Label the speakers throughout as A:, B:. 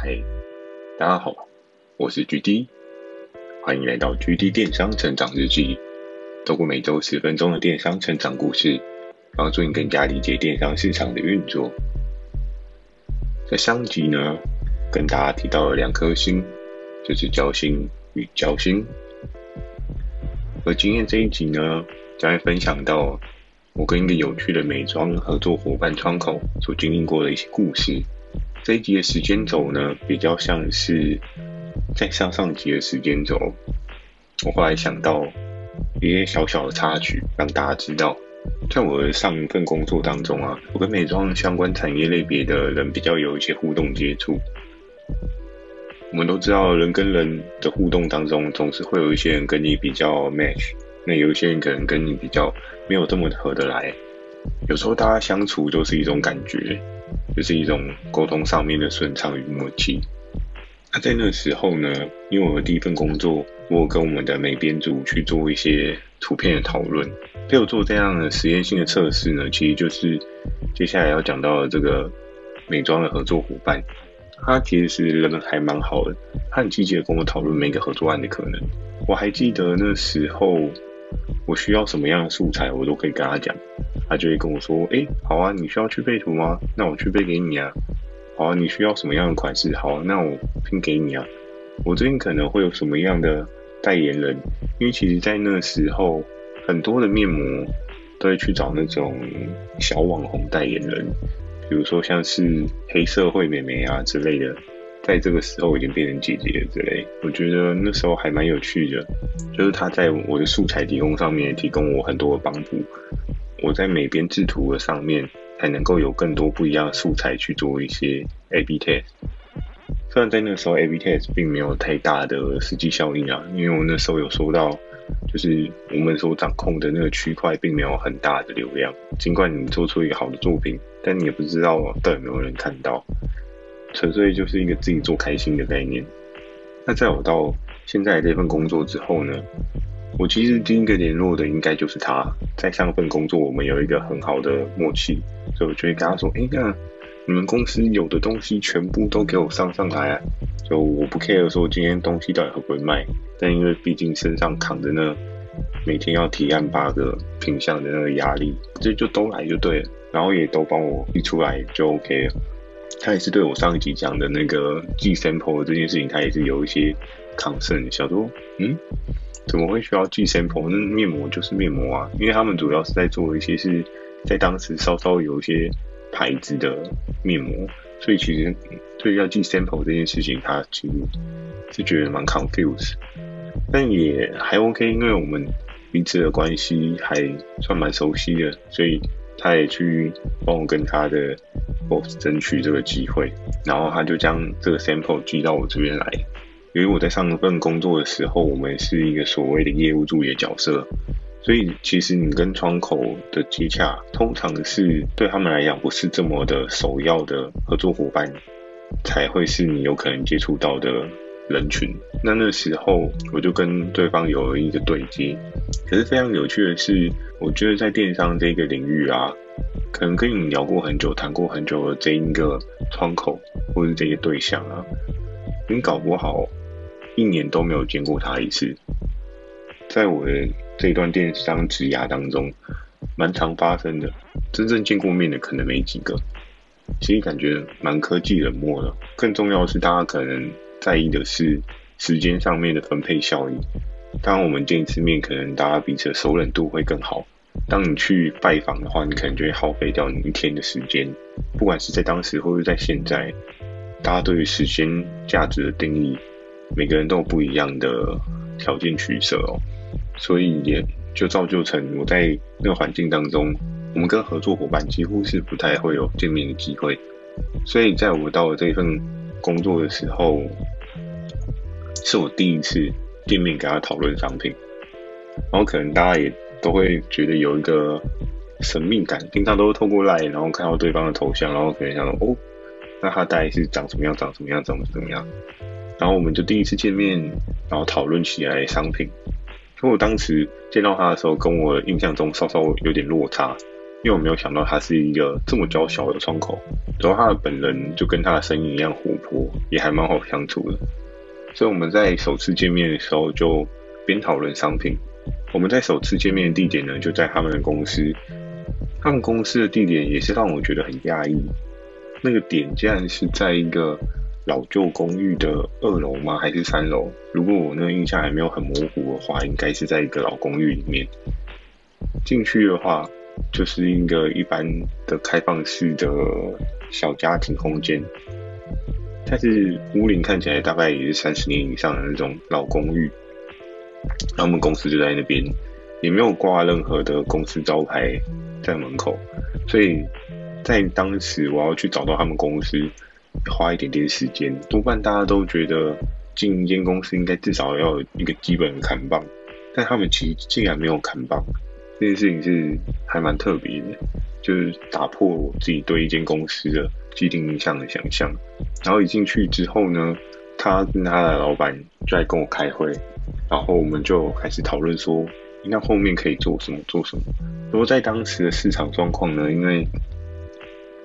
A: 嗨，大家好，我是 GD，欢迎来到 GD 电商成长日记。透过每周十分钟的电商成长故事，帮助你更加理解电商市场的运作。在上集呢，跟大家提到了两颗星，就是交心与交心。而今天这一集呢，将会分享到我跟一个有趣的美妆合作伙伴窗口所经历过的一些故事。这一集的时间轴呢，比较像是在上上集的时间轴。我后来想到一些小小的插曲，让大家知道，在我的上一份工作当中啊，我跟美妆相关产业类别的人比较有一些互动接触。我们都知道，人跟人的互动当中，总是会有一些人跟你比较 match，那有一些人可能跟你比较没有这么合得来。有时候大家相处就是一种感觉。就是一种沟通上面的顺畅与默契。那在那时候呢，因为我的第一份工作，我跟我们的美编组去做一些图片的讨论。陪我做这样的实验性的测试呢，其实就是接下来要讲到的这个美妆的合作伙伴。他其实是人还蛮好的，他很积极的跟我讨论每个合作案的可能。我还记得那时候。我需要什么样的素材，我都可以跟他讲，他就会跟我说：“诶，好啊，你需要去配图吗？那我去配给你啊。好啊，你需要什么样的款式？好，那我拼给你啊。我最近可能会有什么样的代言人？因为其实，在那时候，很多的面膜都会去找那种小网红代言人，比如说像是黑社会美眉啊之类的。”在这个时候已经变成姐姐了之类，我觉得那时候还蛮有趣的，就是他在我的素材提供上面提供我很多的帮助，我在美编制图的上面才能够有更多不一样的素材去做一些 A/B test。虽然在那个时候 A/B test 并没有太大的实际效应啊，因为我那时候有说到，就是我们所掌控的那个区块并没有很大的流量，尽管你做出一个好的作品，但你也不知道到底有没有人看到。纯粹就是一个自己做开心的概念。那在我到现在这份工作之后呢，我其实第一个联络的应该就是他。在上份工作，我们有一个很好的默契，所以我就会跟他说：“哎，那你们公司有的东西全部都给我上上来啊！就我不 care 说今天东西到底会不会卖，但因为毕竟身上扛着那每天要提案八个品相的那个压力，这就都来就对了，然后也都帮我一出来就 OK 了。”他也是对我上一集讲的那个寄 sample 这件事情，他也是有一些 concern，想说，嗯，怎么会需要寄 sample？那面膜就是面膜啊，因为他们主要是在做一些是在当时稍稍有一些牌子的面膜，所以其实对要寄 sample 这件事情，他其实是觉得蛮 confused，但也还 OK，因为我们彼此的关系还算蛮熟悉的，所以他也去帮我跟他的。boss 争取这个机会，然后他就将这个 sample 寄到我这边来。由于我在上一份工作的时候，我们是一个所谓的业务助理的角色，所以其实你跟窗口的接洽，通常是对他们来讲不是这么的首要的合作伙伴，才会是你有可能接触到的人群。那那时候我就跟对方有了一个对接。可是非常有趣的是，我觉得在电商这个领域啊。可能跟你聊过很久、谈过很久的这一个窗口，或是这些对象啊，你搞不好一年都没有见过他一次。在我的这段电商职涯当中，蛮常发生的。真正见过面的可能没几个，其实感觉蛮科技冷漠的。更重要的是，大家可能在意的是时间上面的分配效益。当我们见一次面，可能大家彼此的熟稔度会更好。当你去拜访的话，你可能就会耗费掉你一天的时间。不管是在当时，或者在现在，大家对于时间价值的定义，每个人都有不一样的条件取舍哦。所以也就造就成我在那个环境当中，我们跟合作伙伴几乎是不太会有见面的机会。所以在我到了这份工作的时候，是我第一次见面跟他讨论商品，然后可能大家也。都会觉得有一个神秘感，平常都是透过 LINE，然后看到对方的头像，然后可能想到，哦，那他大概是长什么样，长什么样，长怎么样？然后我们就第一次见面，然后讨论起来商品。因为我当时见到他的时候，跟我印象中稍稍有点落差，因为我没有想到他是一个这么娇小的窗口，然后他的本人就跟他的声音一样活泼，也还蛮好相处的。所以我们在首次见面的时候就边讨论商品。我们在首次见面的地点呢，就在他们的公司。他们公司的地点也是让我觉得很讶异，那个点竟然是在一个老旧公寓的二楼吗？还是三楼？如果我那个印象还没有很模糊的话，应该是在一个老公寓里面。进去的话，就是一个一般的开放式的小家庭空间，但是屋龄看起来大概也是三十年以上的那种老公寓。然后我们公司就在那边，也没有挂任何的公司招牌在门口，所以在当时我要去找到他们公司，花一点点时间。多半大家都觉得进一间公司应该至少要有一个基本的看板，但他们其实竟然没有看棒。这件事情是还蛮特别的，就是打破我自己对一间公司的既定印象的想象。然后一进去之后呢，他跟他的老板就来跟我开会，然后我们就开始讨论说，那后面可以做什么做什么。如果在当时的市场状况呢，因为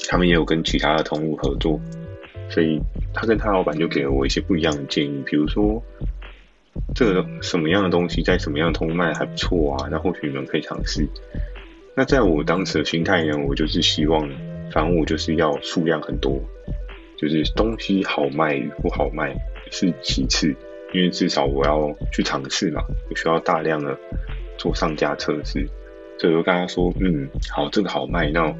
A: 他们也有跟其他的同路合作，所以他跟他老板就给了我一些不一样的建议，比如说。这个什么样的东西在什么样的通卖还不错啊？那或许你们可以尝试。那在我当时的心态呢，我就是希望，反正我就是要数量很多，就是东西好卖与不好卖是其次，因为至少我要去尝试嘛，我需要大量的做上架测试。所以我就跟他说，嗯，好，这个好卖，那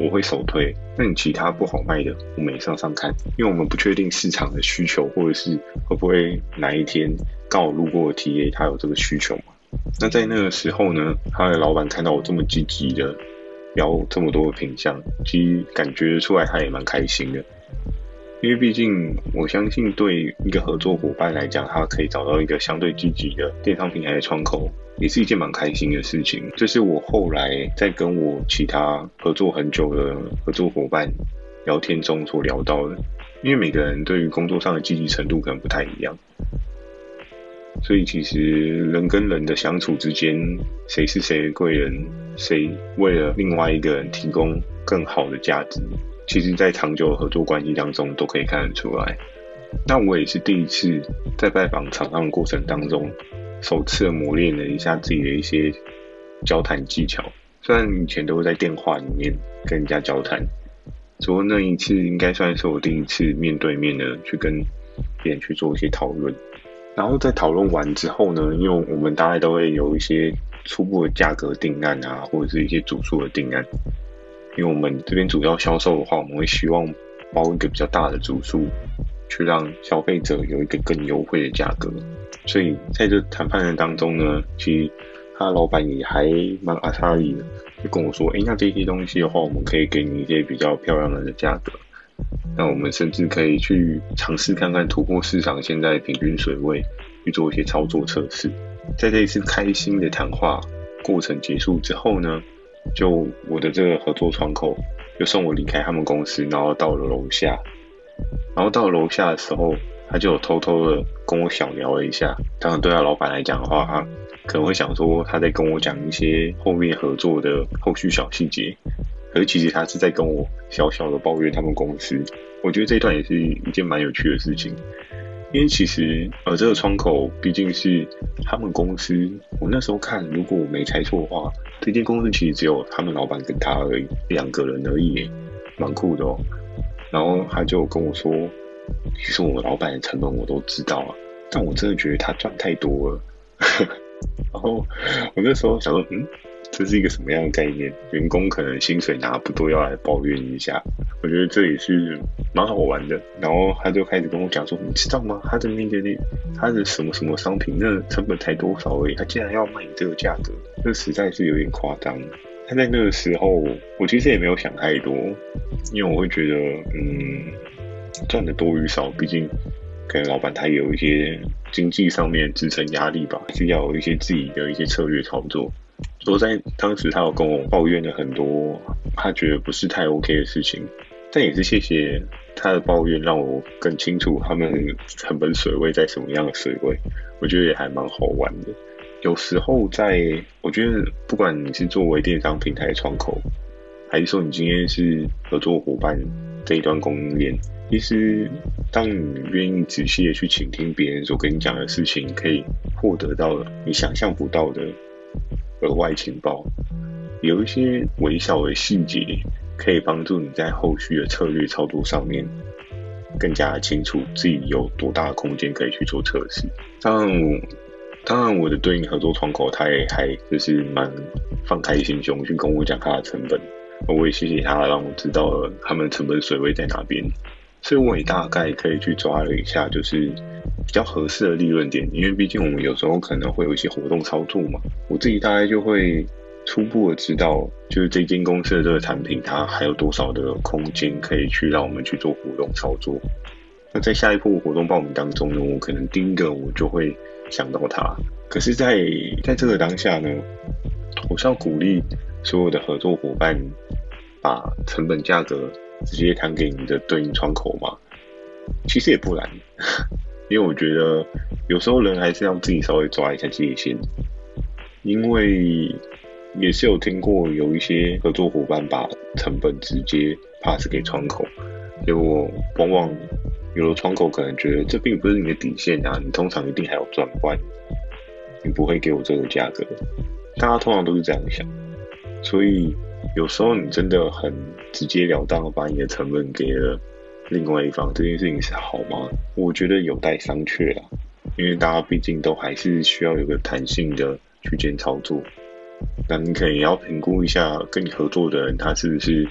A: 我会首推。那你其他不好卖的，我们也上上看，因为我们不确定市场的需求，或者是会不会哪一天。刚好路过的 TA，他有这个需求嘛？那在那个时候呢，他的老板看到我这么积极的邀这么多的品相，其实感觉出来他也蛮开心的。因为毕竟我相信，对一个合作伙伴来讲，他可以找到一个相对积极的电商平台的窗口，也是一件蛮开心的事情。这是我后来在跟我其他合作很久的合作伙伴聊天中所聊到的。因为每个人对于工作上的积极程度可能不太一样。所以，其实人跟人的相处之间，谁是谁的贵人，谁为了另外一个人提供更好的价值，其实，在长久的合作关系当中都可以看得出来。那我也是第一次在拜访厂商的过程当中，首次磨练了一下自己的一些交谈技巧。虽然以前都会在电话里面跟人家交谈，不过那一次应该算是我第一次面对面的去跟别人去做一些讨论。然后在讨论完之后呢，因为我们大概都会有一些初步的价格定案啊，或者是一些组数的定案。因为我们这边主要销售的话，我们会希望包一个比较大的组数，去让消费者有一个更优惠的价格。所以在这谈判的当中呢，其实他老板也还蛮阿莎力的，就跟我说：“哎，那这些东西的话，我们可以给你一些比较漂亮的价格。”那我们甚至可以去尝试看看突破市场现在平均水位，去做一些操作测试。在这一次开心的谈话过程结束之后呢，就我的这个合作窗口就送我离开他们公司，然后到了楼下。然后到楼下的时候，他就有偷偷的跟我小聊了一下。当然，对他老板来讲的话，他可能会想说他在跟我讲一些后面合作的后续小细节。可是其实他是在跟我小小的抱怨他们公司，我觉得这一段也是一件蛮有趣的事情，因为其实呃这个窗口毕竟是他们公司，我那时候看如果我没猜错的话，这间公司其实只有他们老板跟他而已，两个人而已，蛮酷的哦。然后他就跟我说，其实我老板的成本我都知道啊，但我真的觉得他赚太多了。然后我那时候想说，嗯。这是一个什么样的概念？员工可能薪水拿不多，要来抱怨一下。我觉得这也是蛮好玩的。然后他就开始跟我讲说：“你知道吗？他的那个那他的什么什么商品，那成本才多少而已，他竟然要卖你这个价格，这实在是有点夸张。”他在那个时候，我其实也没有想太多，因为我会觉得，嗯，赚的多与少，毕竟可能老板他有一些经济上面支撑压力吧，需要有一些自己的一些策略操作。所以在当时，他有跟我抱怨了很多他觉得不是太 OK 的事情，但也是谢谢他的抱怨，让我更清楚他们成本水位在什么样的水位。我觉得也还蛮好玩的。有时候在，我觉得不管你是作为电商平台的窗口，还是说你今天是合作伙伴这一段供应链？其实，当你愿意仔细的去倾听别人所跟你讲的事情，可以获得到你想象不到的额外情报。有一些微小的细节，可以帮助你在后续的策略操作上面更加清楚自己有多大的空间可以去做测试。当然，当然，我的对应合作窗口他也还就是蛮放开心胸去跟我讲他的成本，我也谢谢他让我知道了他们成本水位在哪边。所以我也大概可以去抓了一下，就是比较合适的利润点，因为毕竟我们有时候可能会有一些活动操作嘛，我自己大概就会初步的知道，就是这间公司的这个产品它还有多少的空间可以去让我们去做活动操作。那在下一波活动报名当中呢，我可能第一个我就会想到它。可是在，在这个当下呢，我是要鼓励所有的合作伙伴把成本价格。直接谈给你的对应窗口嘛？其实也不难，因为我觉得有时候人还是要自己稍微抓一下界限，因为也是有听过有一些合作伙伴把成本直接 pass 给窗口，结果往往有的窗口可能觉得这并不是你的底线啊，你通常一定还要转换，你不会给我这个价格，大家通常都是这样想，所以。有时候你真的很直截了当的把你的成本给了另外一方，这件事情是好吗？我觉得有待商榷啦，因为大家毕竟都还是需要有个弹性的区间操作。那你可能也要评估一下跟你合作的人，他是不是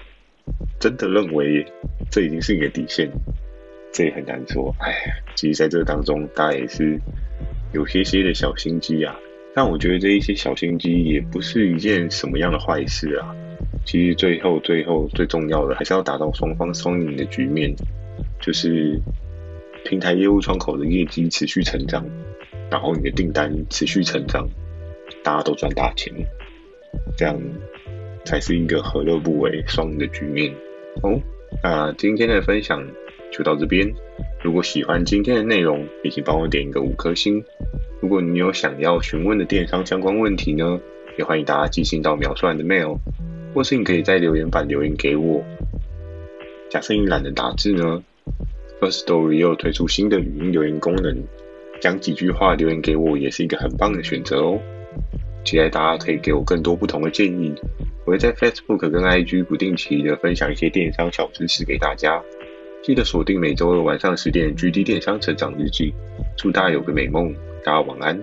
A: 真的认为这已经是你的底线？这也很难说。哎，其实在这当中，大家也是有些些的小心机啊。但我觉得这一些小心机也不是一件什么样的坏事啊。其实最后最后最重要的还是要达到双方双赢的局面，就是平台业务窗口的业绩持续成长，然后你的订单持续成长，大家都赚大钱，这样才是一个何乐不为双赢的局面哦。那今天的分享就到这边，如果喜欢今天的内容，也请帮我点一个五颗星。如果你有想要询问的电商相关问题呢，也欢迎大家寄信到描述栏的 mail。或是你可以在留言板留言给我。假设你懒得打字呢，First Story 又推出新的语音留言功能，讲几句话留言给我也是一个很棒的选择哦。期待大家可以给我更多不同的建议。我会在 Facebook 跟 IG 不定期的分享一些电商小知识给大家。记得锁定每周二晚上十点 GD 电商成长日记。祝大家有个美梦，大家晚安。